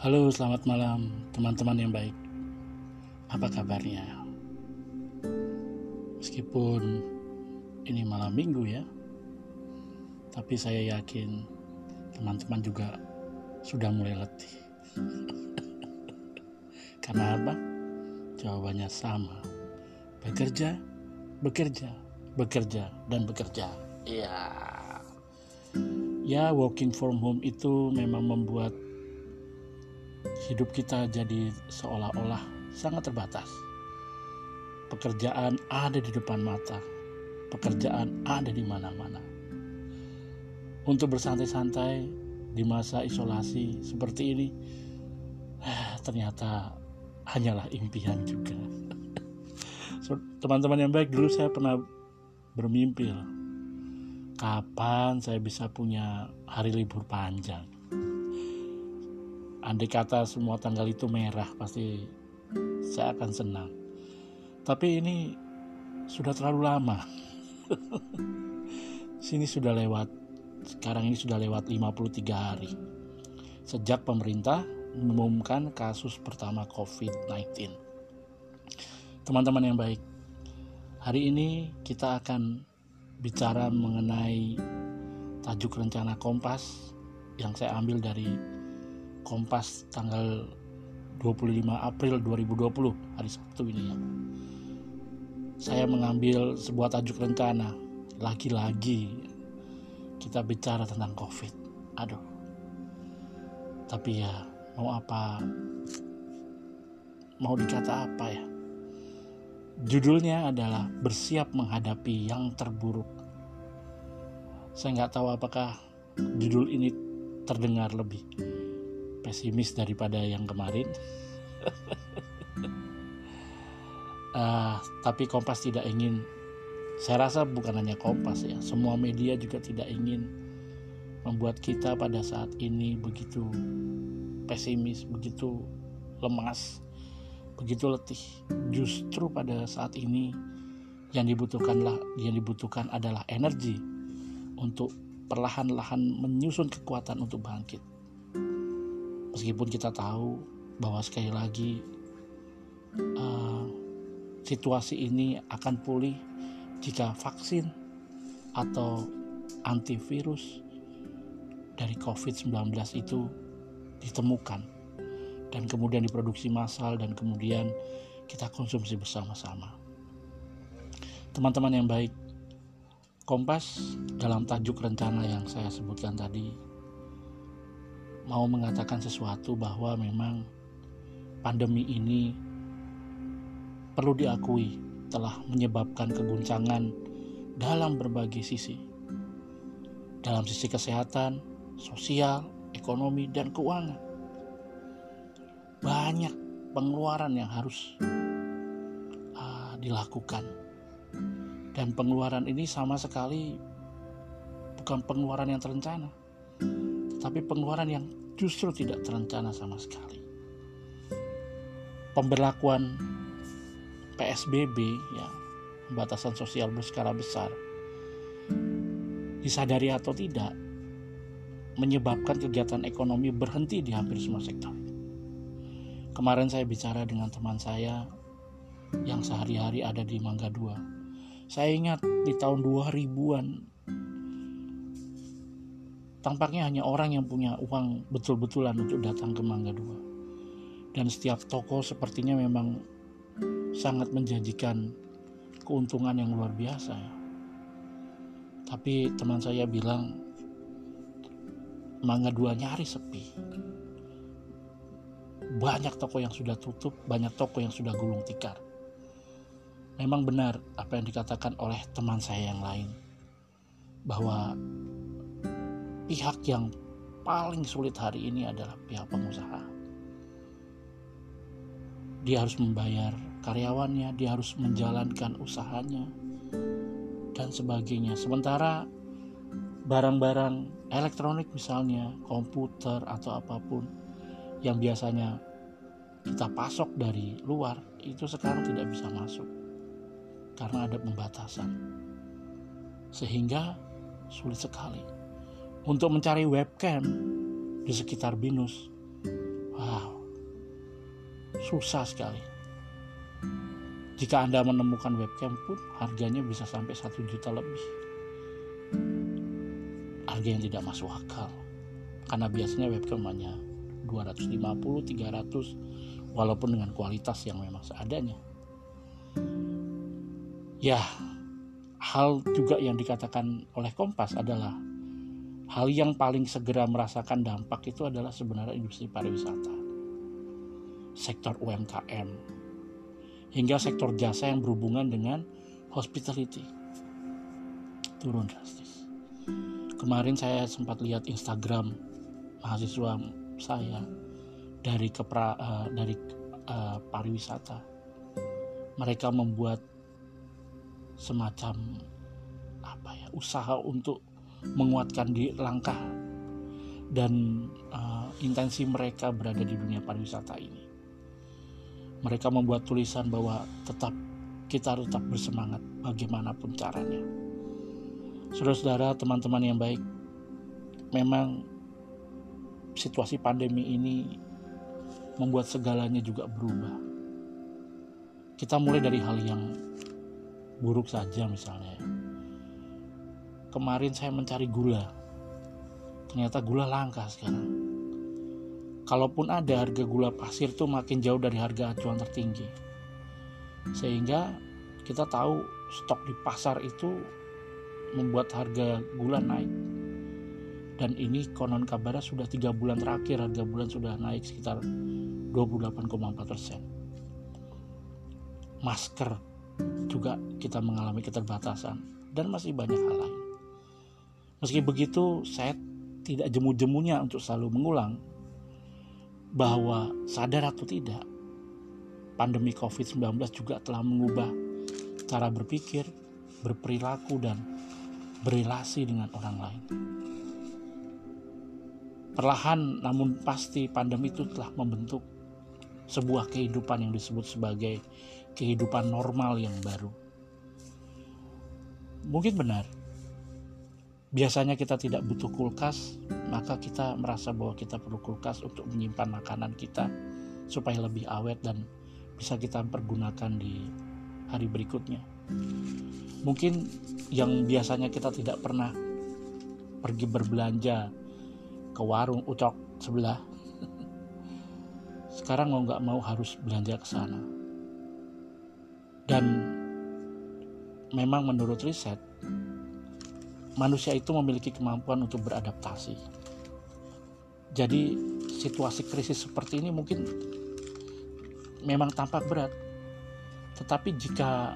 Halo, selamat malam teman-teman yang baik. Apa kabarnya? Meskipun ini malam minggu ya, tapi saya yakin teman-teman juga sudah mulai letih. Karena apa? Jawabannya sama. Bekerja, bekerja, bekerja, dan bekerja. Iya. Ya, working from home itu memang membuat hidup kita jadi seolah-olah sangat terbatas. Pekerjaan ada di depan mata, pekerjaan ada di mana-mana. Untuk bersantai-santai di masa isolasi seperti ini, eh, ternyata hanyalah impian juga. Teman-teman yang baik, dulu saya pernah bermimpi kapan saya bisa punya hari libur panjang andai kata semua tanggal itu merah pasti saya akan senang. Tapi ini sudah terlalu lama. Sini sudah lewat sekarang ini sudah lewat 53 hari. Sejak pemerintah mengumumkan kasus pertama COVID-19 teman-teman yang baik hari ini kita akan bicara mengenai tajuk rencana Kompas yang saya ambil dari Kompas tanggal 25 April 2020 hari Sabtu ini ya. Saya mengambil sebuah tajuk rencana lagi-lagi kita bicara tentang Covid. Aduh. Tapi ya mau apa mau dikata apa ya? Judulnya adalah bersiap menghadapi yang terburuk. Saya nggak tahu apakah judul ini terdengar lebih pesimis daripada yang kemarin. uh, tapi Kompas tidak ingin, saya rasa bukan hanya Kompas ya, semua media juga tidak ingin membuat kita pada saat ini begitu pesimis, begitu lemas, begitu letih. Justru pada saat ini yang dibutuhkanlah yang dibutuhkan adalah energi untuk perlahan-lahan menyusun kekuatan untuk bangkit. Meskipun kita tahu bahwa sekali lagi uh, situasi ini akan pulih jika vaksin atau antivirus dari COVID-19 itu ditemukan dan kemudian diproduksi massal dan kemudian kita konsumsi bersama-sama. Teman-teman yang baik, Kompas dalam tajuk rencana yang saya sebutkan tadi mau mengatakan sesuatu bahwa memang pandemi ini perlu diakui telah menyebabkan keguncangan dalam berbagai sisi. Dalam sisi kesehatan, sosial, ekonomi, dan keuangan. Banyak pengeluaran yang harus uh, dilakukan. Dan pengeluaran ini sama sekali bukan pengeluaran yang terencana tapi pengeluaran yang justru tidak terencana sama sekali. Pemberlakuan PSBB ya, pembatasan sosial berskala besar disadari atau tidak menyebabkan kegiatan ekonomi berhenti di hampir semua sektor. Kemarin saya bicara dengan teman saya yang sehari-hari ada di Mangga 2. Saya ingat di tahun 2000-an Tampaknya hanya orang yang punya uang betul-betulan untuk datang ke Mangga Dua. Dan setiap toko sepertinya memang sangat menjanjikan keuntungan yang luar biasa. Tapi teman saya bilang Mangga Dua nyaris sepi. Banyak toko yang sudah tutup, banyak toko yang sudah gulung tikar. Memang benar apa yang dikatakan oleh teman saya yang lain bahwa pihak yang paling sulit hari ini adalah pihak pengusaha. Dia harus membayar karyawannya, dia harus menjalankan usahanya, dan sebagainya. Sementara barang-barang elektronik misalnya, komputer atau apa pun yang biasanya kita pasok dari luar, itu sekarang tidak bisa masuk karena ada pembatasan. Sehingga sulit sekali untuk mencari webcam di sekitar Binus. wow susah sekali. Jika anda menemukan webcam pun harganya bisa sampai satu juta lebih. Harga yang tidak masuk akal karena biasanya webcam hanya 250 300 walaupun dengan kualitas yang memang seadanya. Ya hal juga yang dikatakan oleh Kompas adalah hal yang paling segera merasakan dampak itu adalah sebenarnya industri pariwisata, sektor UMKM, hingga sektor jasa yang berhubungan dengan hospitality turun drastis. Kemarin saya sempat lihat Instagram mahasiswa saya dari kepra, uh, dari uh, pariwisata. Mereka membuat semacam apa ya usaha untuk menguatkan di langkah dan uh, intensi mereka berada di dunia pariwisata ini. Mereka membuat tulisan bahwa tetap kita harus tetap bersemangat bagaimanapun caranya. Saudara-saudara, teman-teman yang baik, memang situasi pandemi ini membuat segalanya juga berubah. Kita mulai dari hal yang buruk saja misalnya kemarin saya mencari gula. Ternyata gula langka sekarang. Kalaupun ada harga gula pasir tuh makin jauh dari harga acuan tertinggi. Sehingga kita tahu stok di pasar itu membuat harga gula naik. Dan ini konon kabarnya sudah tiga bulan terakhir harga bulan sudah naik sekitar 28,4 persen. Masker juga kita mengalami keterbatasan dan masih banyak hal lain. Meski begitu, saya tidak jemu-jemunya untuk selalu mengulang bahwa sadar atau tidak, pandemi COVID-19 juga telah mengubah cara berpikir, berperilaku, dan berrelasi dengan orang lain. Perlahan namun pasti pandemi itu telah membentuk sebuah kehidupan yang disebut sebagai kehidupan normal yang baru. Mungkin benar, biasanya kita tidak butuh kulkas, maka kita merasa bahwa kita perlu kulkas untuk menyimpan makanan kita supaya lebih awet dan bisa kita pergunakan di hari berikutnya. Mungkin yang biasanya kita tidak pernah pergi berbelanja ke warung ucok sebelah, sekarang mau nggak mau harus belanja ke sana. Dan memang menurut riset, manusia itu memiliki kemampuan untuk beradaptasi. Jadi situasi krisis seperti ini mungkin memang tampak berat, tetapi jika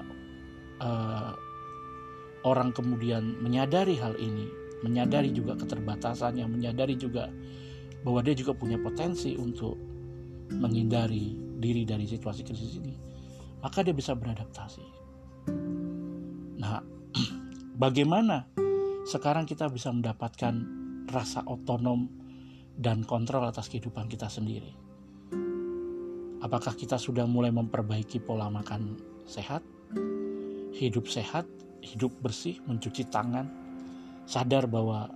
uh, orang kemudian menyadari hal ini, menyadari juga keterbatasannya, menyadari juga bahwa dia juga punya potensi untuk menghindari diri dari situasi krisis ini, maka dia bisa beradaptasi. Nah, bagaimana sekarang kita bisa mendapatkan rasa otonom dan kontrol atas kehidupan kita sendiri. Apakah kita sudah mulai memperbaiki pola makan sehat, hidup sehat, hidup bersih, mencuci tangan, sadar bahwa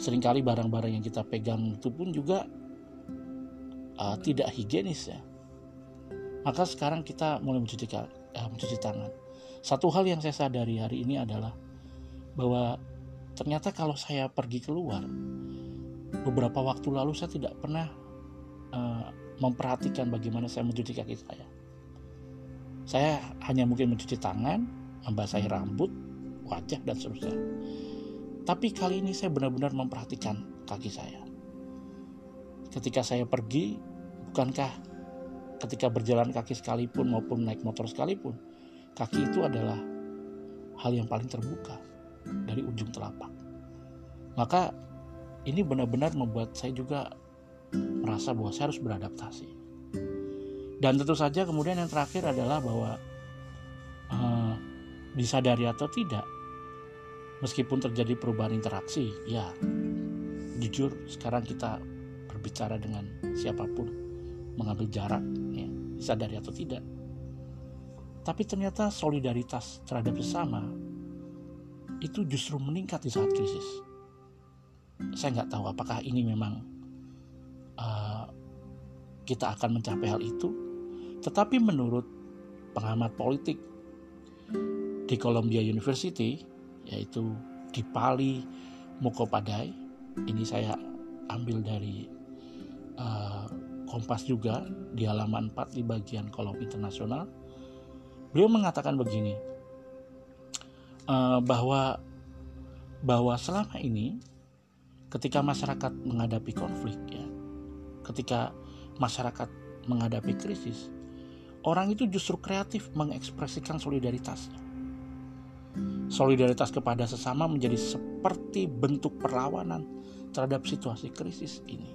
sering kali barang-barang yang kita pegang itu pun juga uh, tidak higienis ya. Maka sekarang kita mulai mencuci, uh, mencuci tangan. Satu hal yang saya sadari hari ini adalah bahwa Ternyata kalau saya pergi keluar, beberapa waktu lalu saya tidak pernah uh, memperhatikan bagaimana saya mencuci kaki saya. Saya hanya mungkin mencuci tangan, membasahi rambut, wajah, dan seterusnya. Tapi kali ini saya benar-benar memperhatikan kaki saya. Ketika saya pergi, bukankah ketika berjalan kaki sekalipun maupun naik motor sekalipun, kaki itu adalah hal yang paling terbuka dari ujung telapak. Maka ini benar-benar membuat saya juga merasa bahwa saya harus beradaptasi. Dan tentu saja kemudian yang terakhir adalah bahwa uh, disadari atau tidak, meskipun terjadi perubahan interaksi, ya jujur sekarang kita berbicara dengan siapa pun, mengambil jarak, ya, disadari atau tidak. Tapi ternyata solidaritas terhadap sesama itu justru meningkat di saat krisis. Saya nggak tahu apakah ini memang uh, kita akan mencapai hal itu. Tetapi menurut pengamat politik di Columbia University, yaitu di Pali Mukhopadai, ini saya ambil dari uh, Kompas juga di halaman 4 di bagian kolom internasional. Beliau mengatakan begini, uh, bahwa bahwa selama ini ketika masyarakat menghadapi konflik ya, ketika masyarakat menghadapi krisis, orang itu justru kreatif mengekspresikan solidaritasnya. Solidaritas kepada sesama menjadi seperti bentuk perlawanan terhadap situasi krisis ini.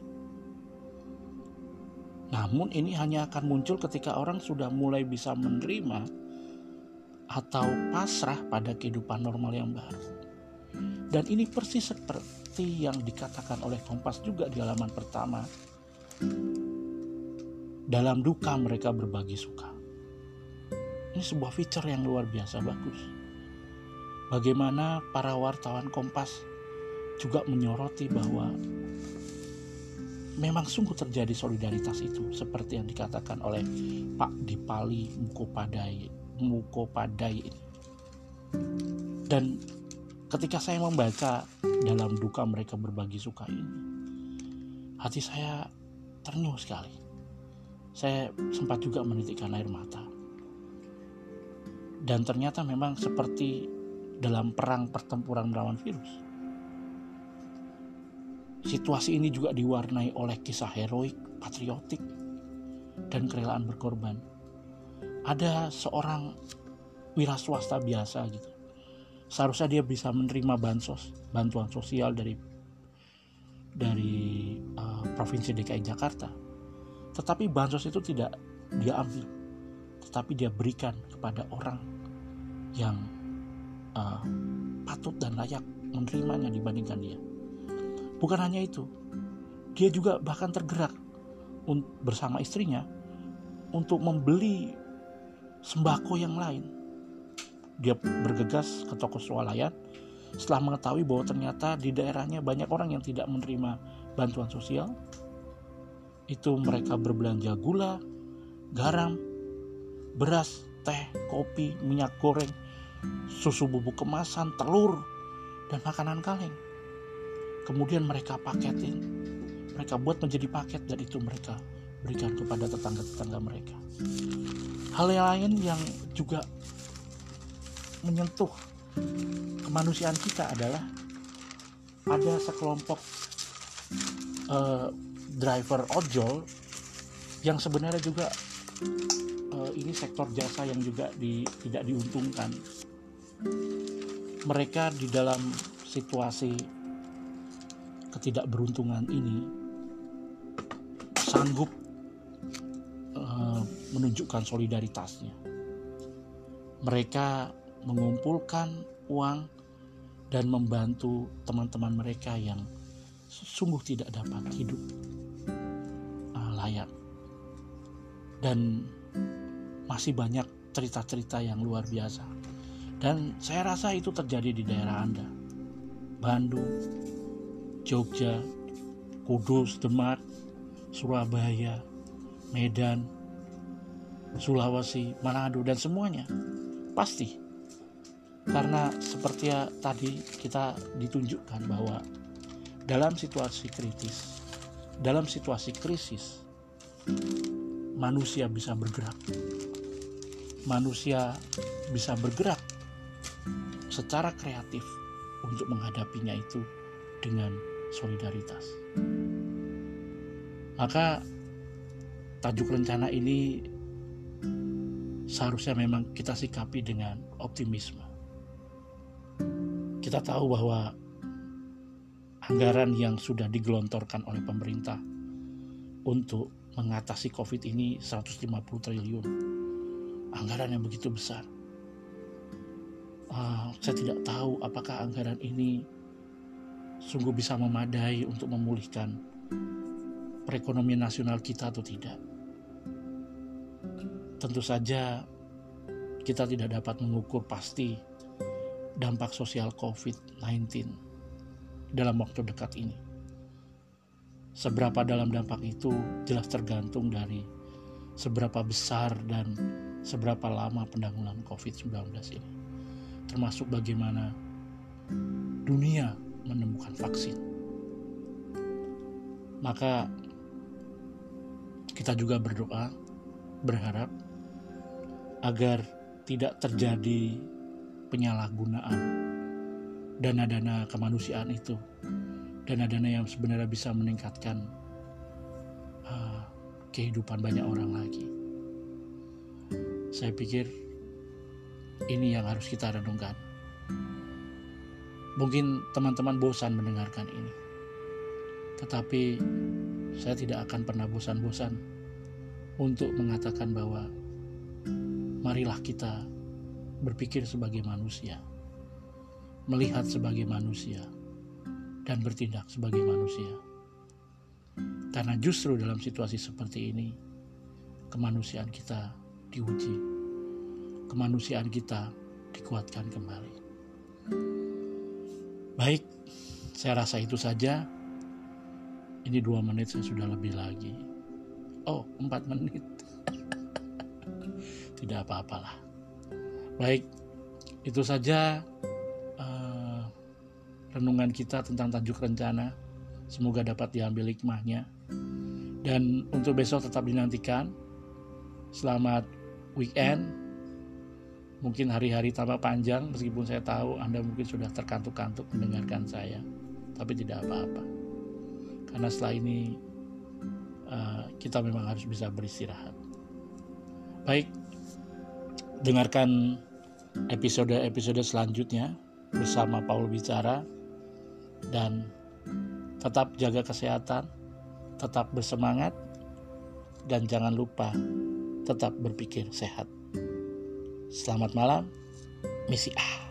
Namun ini hanya akan muncul ketika orang sudah mulai bisa menerima atau pasrah pada kehidupan normal yang baru. Dan ini persis seperti yang dikatakan oleh Kompas juga di halaman pertama. Dalam duka mereka berbagi suka. Ini sebuah feature yang luar biasa bagus. Bagaimana para wartawan Kompas juga menyoroti bahwa memang sungguh terjadi solidaritas itu seperti yang dikatakan oleh Pak Dipali Mukopadai Mukopadai ini. Dan ketika saya membaca dalam duka mereka berbagi suka ini, hati saya ternyuh sekali. Saya sempat juga menitikkan air mata. Dan ternyata memang seperti dalam perang pertempuran melawan virus Situasi ini juga diwarnai oleh kisah heroik, patriotik, dan kerelaan berkorban. Ada seorang wira swasta biasa gitu. Seharusnya dia bisa menerima bansos, bantuan sosial dari dari uh, provinsi DKI Jakarta. Tetapi bansos itu tidak dia ambil, tetapi dia berikan kepada orang yang uh, patut dan layak menerimanya dibandingkan dia. Bukan hanya itu, dia juga bahkan tergerak bersama istrinya untuk membeli sembako yang lain. Dia bergegas ke toko swalayan setelah mengetahui bahwa ternyata di daerahnya banyak orang yang tidak menerima bantuan sosial. Itu mereka berbelanja gula, garam, beras, teh, kopi, minyak goreng, susu bubuk kemasan, telur, dan makanan kaleng kemudian mereka paketin mereka buat menjadi paket dan itu mereka berikan kepada tetangga-tetangga mereka. Hal yang lain yang juga menyentuh kemanusiaan kita adalah ada sekelompok uh, driver ojol yang sebenarnya juga uh, ini sektor jasa yang juga di, tidak diuntungkan. Mereka di dalam situasi ketidakberuntungan ini sanggup menunjukkan solidaritasnya. Mereka mengumpulkan uang dan membantu teman-teman mereka yang sungguh tidak dapat hidup uh, layak. Dan masih banyak cerita-cerita yang luar biasa. Dan saya rasa itu terjadi di daerah Anda. Bandung, Jogja, Kudus, Demak, Surabaya, Medan, Sulawesi, Manado, dan semuanya. Pasti. Karena seperti ya tadi kita ditunjukkan bahwa dalam situasi kritis, dalam situasi krisis, manusia bisa bergerak. Manusia bisa bergerak secara kreatif untuk menghadapinya itu dengan solidaritas. Maka tajuk rencana ini seharusnya memang kita sikapi dengan optimisme. Kita tahu bahwa anggaran yang sudah digelontorkan oleh pemerintah untuk mengatasi COVID ini 150 triliun. Anggaran yang begitu besar. Uh, saya tidak tahu apakah anggaran ini sungguh bisa memadai untuk memulihkan perekonomian nasional kita atau tidak. Tentu saja kita tidak dapat mengukur pasti dampak sosial COVID-19 dalam waktu dekat ini. seberapa dalam dampak itu jelas tergantung dari seberapa besar dan seberapa lama penanggulangan COVID-19 ini. Termasuk bagaimana dunia menemukan vaksin. Maka kita juga berdoa, berharap agar tidak terjadi penyalahgunaan dana-dana kemanusiaan itu dana-dana yang sebenarnya bisa meningkatkan uh, kehidupan banyak orang lagi. Saya pikir ini yang harus kita renungkan. Mungkin teman-teman bosan mendengarkan ini, tetapi saya tidak akan pernah bosan-bosan untuk mengatakan bahwa marilah kita berpikir sebagai manusia, melihat sebagai manusia, dan bertindak sebagai manusia. Karena justru dalam situasi seperti ini, kemanusiaan kita diuji, kemanusiaan kita dikuatkan kembali. Baik, saya rasa itu saja. Ini dua menit saya sudah lebih lagi. Oh, empat menit. Tidak apa-apalah. Baik, itu saja renungan kita tentang tajuk rencana. Semoga dapat diambil hikmahnya. Dan untuk besok tetap dinantikan. Selamat weekend. Mungkin hari-hari tambah panjang meskipun saya tahu Anda mungkin sudah terkantuk-kantuk mendengarkan saya. Tapi tidak apa-apa. Karena setelah ini uh, kita memang harus bisa beristirahat. Baik, dengarkan episode-episode selanjutnya bersama Paul Bicara dan tetap jaga kesehatan, tetap bersemangat, dan jangan lupa tetap berpikir sehat. Selamat malam, misi A.